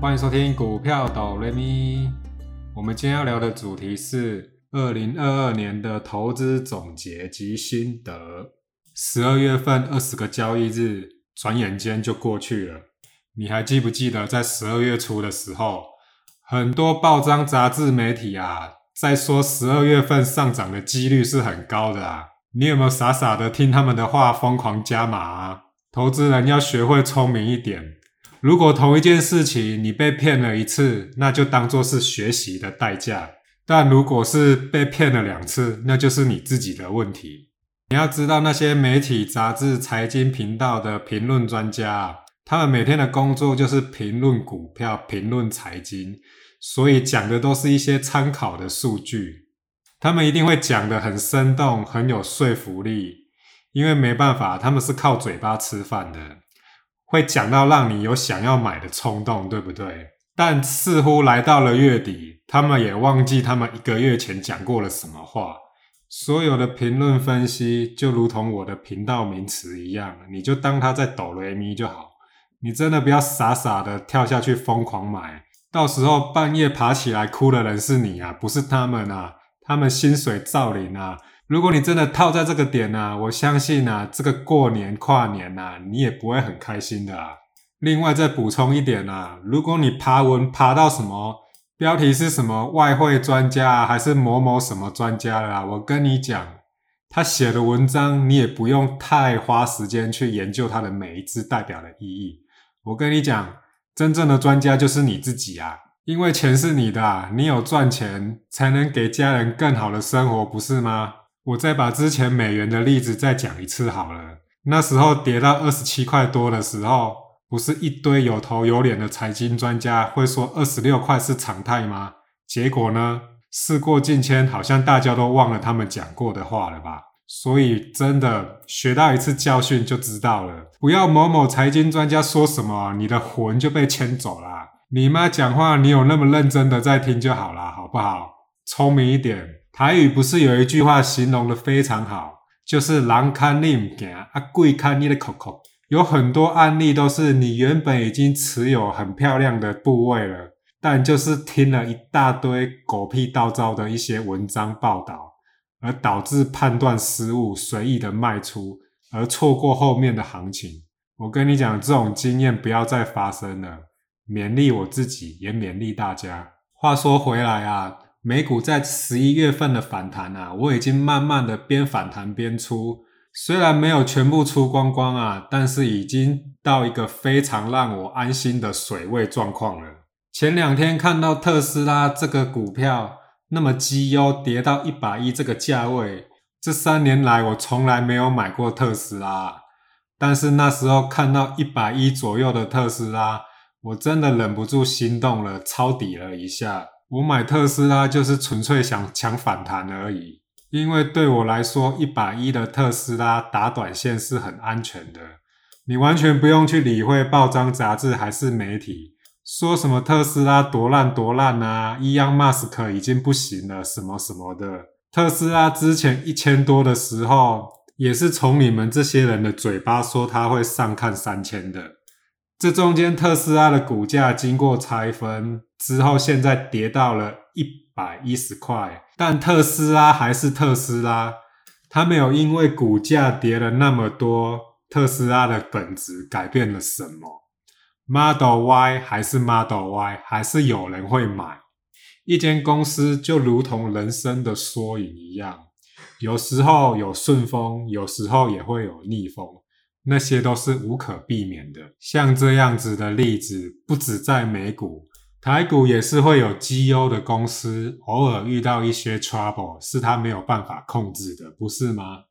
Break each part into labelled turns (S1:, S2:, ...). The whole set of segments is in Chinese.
S1: 欢迎收听股票哆瑞咪。我们今天要聊的主题是二零二二年的投资总结及心得。十二月份二十个交易日，转眼间就过去了。你还记不记得在十二月初的时候，很多报章、杂志、媒体啊，在说十二月份上涨的几率是很高的啊？你有没有傻傻的听他们的话，疯狂加码啊？投资人要学会聪明一点。如果同一件事情你被骗了一次，那就当做是学习的代价；但如果是被骗了两次，那就是你自己的问题。你要知道，那些媒体、杂志、财经频道的评论专家，他们每天的工作就是评论股票、评论财经，所以讲的都是一些参考的数据。他们一定会讲的很生动，很有说服力，因为没办法，他们是靠嘴巴吃饭的，会讲到让你有想要买的冲动，对不对？但似乎来到了月底，他们也忘记他们一个月前讲过了什么话。所有的评论分析就如同我的频道名词一样，你就当他在抖雷咪就好。你真的不要傻傻的跳下去疯狂买，到时候半夜爬起来哭的人是你啊，不是他们啊。他们薪水照领啊！如果你真的套在这个点呢，我相信啊，这个过年跨年呐，你也不会很开心的啊。另外再补充一点啊，如果你爬文爬到什么标题是什么外汇专家啊还是某某什么专家啦，我跟你讲，他写的文章你也不用太花时间去研究他的每一字代表的意义。我跟你讲，真正的专家就是你自己啊。因为钱是你的，你有赚钱才能给家人更好的生活，不是吗？我再把之前美元的例子再讲一次好了。那时候跌到二十七块多的时候，不是一堆有头有脸的财经专家会说二十六块是常态吗？结果呢，事过境迁，好像大家都忘了他们讲过的话了吧？所以真的学到一次教训就知道了，不要某某财经专家说什么，你的魂就被牵走了。你妈讲话，你有那么认真的在听就好了，好不好？聪明一点。台语不是有一句话形容的非常好，就是“狼看你唔惊，啊鬼看你的口口”。有很多案例都是你原本已经持有很漂亮的部位了，但就是听了一大堆狗屁倒灶的一些文章报道，而导致判断失误，随意的卖出，而错过后面的行情。我跟你讲，这种经验不要再发生了。勉励我自己，也勉励大家。话说回来啊，美股在十一月份的反弹啊，我已经慢慢的边反弹边出，虽然没有全部出光光啊，但是已经到一个非常让我安心的水位状况了。前两天看到特斯拉这个股票那么绩优，跌到一百一这个价位，这三年来我从来没有买过特斯拉，但是那时候看到一百一左右的特斯拉。我真的忍不住心动了，抄底了一下。我买特斯拉就是纯粹想抢反弹而已，因为对我来说，一百一的特斯拉打短线是很安全的。你完全不用去理会报章杂志还是媒体说什么特斯拉多烂多烂啊，伊央马斯克已经不行了，什么什么的。特斯拉之前一千多的时候，也是从你们这些人的嘴巴说它会上看三千的。这中间特斯拉的股价经过拆分之后，现在跌到了一百一十块，但特斯拉还是特斯拉，它没有因为股价跌了那么多，特斯拉的本质改变了什么？Model Y 还是 Model Y，还是有人会买。一间公司就如同人生的缩影一样，有时候有顺风，有时候也会有逆风。那些都是无可避免的，像这样子的例子不止在美股，台股也是会有绩优的公司，偶尔遇到一些 trouble，是他没有办法控制的，不是吗？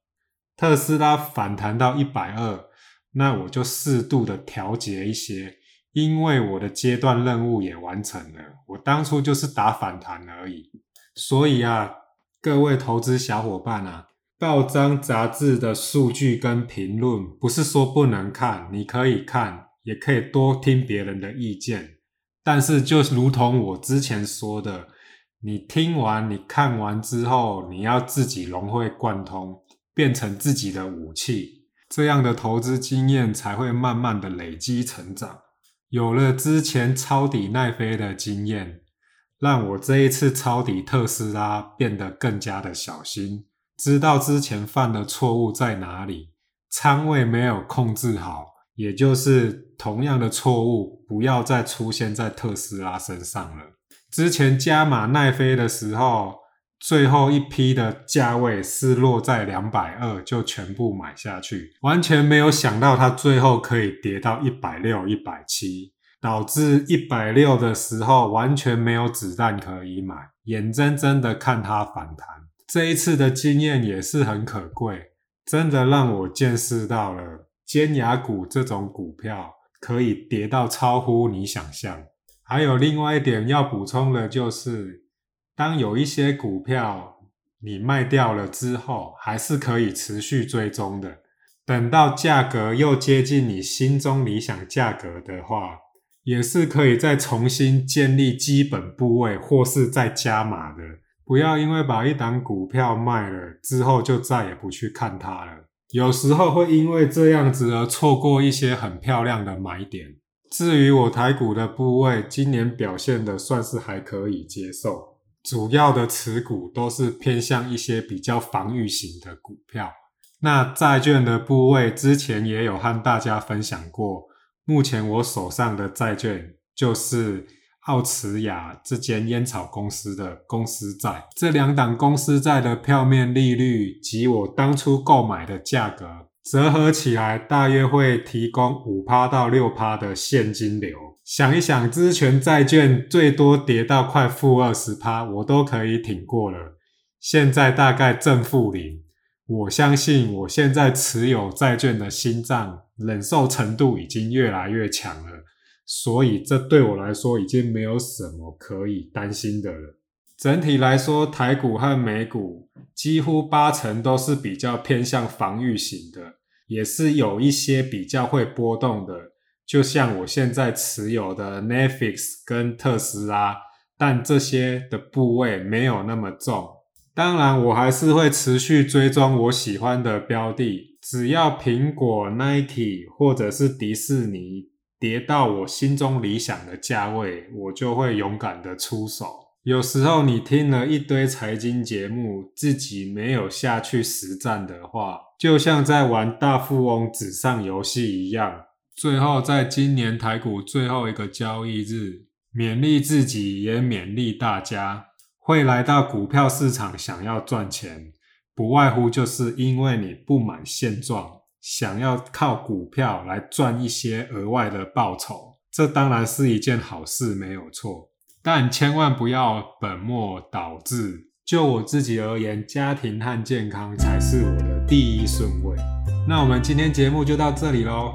S1: 特斯拉反弹到一百二，那我就适度的调节一些，因为我的阶段任务也完成了，我当初就是打反弹而已，所以啊，各位投资小伙伴啊。报章杂志的数据跟评论，不是说不能看，你可以看，也可以多听别人的意见。但是，就如同我之前说的，你听完、你看完之后，你要自己融会贯通，变成自己的武器，这样的投资经验才会慢慢的累积成长。有了之前抄底奈飞的经验，让我这一次抄底特斯拉变得更加的小心，知道之前犯的错误在哪里，仓位没有控制好，也就是同样的错误不要再出现在特斯拉身上了。之前加码奈飞的时候。最后一批的价位是落在两百二，就全部买下去，完全没有想到它最后可以跌到一百六、一百七，导致一百六的时候完全没有子弹可以买，眼睁睁的看它反弹。这一次的经验也是很可贵，真的让我见识到了尖牙股这种股票可以跌到超乎你想象。还有另外一点要补充的就是。当有一些股票你卖掉了之后，还是可以持续追踪的。等到价格又接近你心中理想价格的话，也是可以再重新建立基本部位，或是再加码的。不要因为把一档股票卖了之后，就再也不去看它了。有时候会因为这样子而错过一些很漂亮的买点。至于我台股的部位，今年表现的算是还可以接受。主要的持股都是偏向一些比较防御型的股票。那债券的部位之前也有和大家分享过。目前我手上的债券就是奥茨雅这间烟草公司的公司债。这两档公司债的票面利率及我当初购买的价格。折合起来，大约会提供五趴到六趴的现金流。想一想，之前债券最多跌到快负二十趴，我都可以挺过了。现在大概正负零，我相信我现在持有债券的心脏忍受程度已经越来越强了，所以这对我来说已经没有什么可以担心的了。整体来说，台股和美股几乎八成都是比较偏向防御型的，也是有一些比较会波动的，就像我现在持有的 Netflix 跟特斯拉，但这些的部位没有那么重。当然，我还是会持续追踪我喜欢的标的，只要苹果、Nike 或者是迪士尼跌到我心中理想的价位，我就会勇敢的出手。有时候你听了一堆财经节目，自己没有下去实战的话，就像在玩大富翁纸上游戏一样。最后，在今年台股最后一个交易日，勉励自己，也勉励大家，会来到股票市场想要赚钱，不外乎就是因为你不满现状，想要靠股票来赚一些额外的报酬。这当然是一件好事，没有错。但千万不要本末倒置。就我自己而言，家庭和健康才是我的第一顺位。那我们今天节目就到这里喽。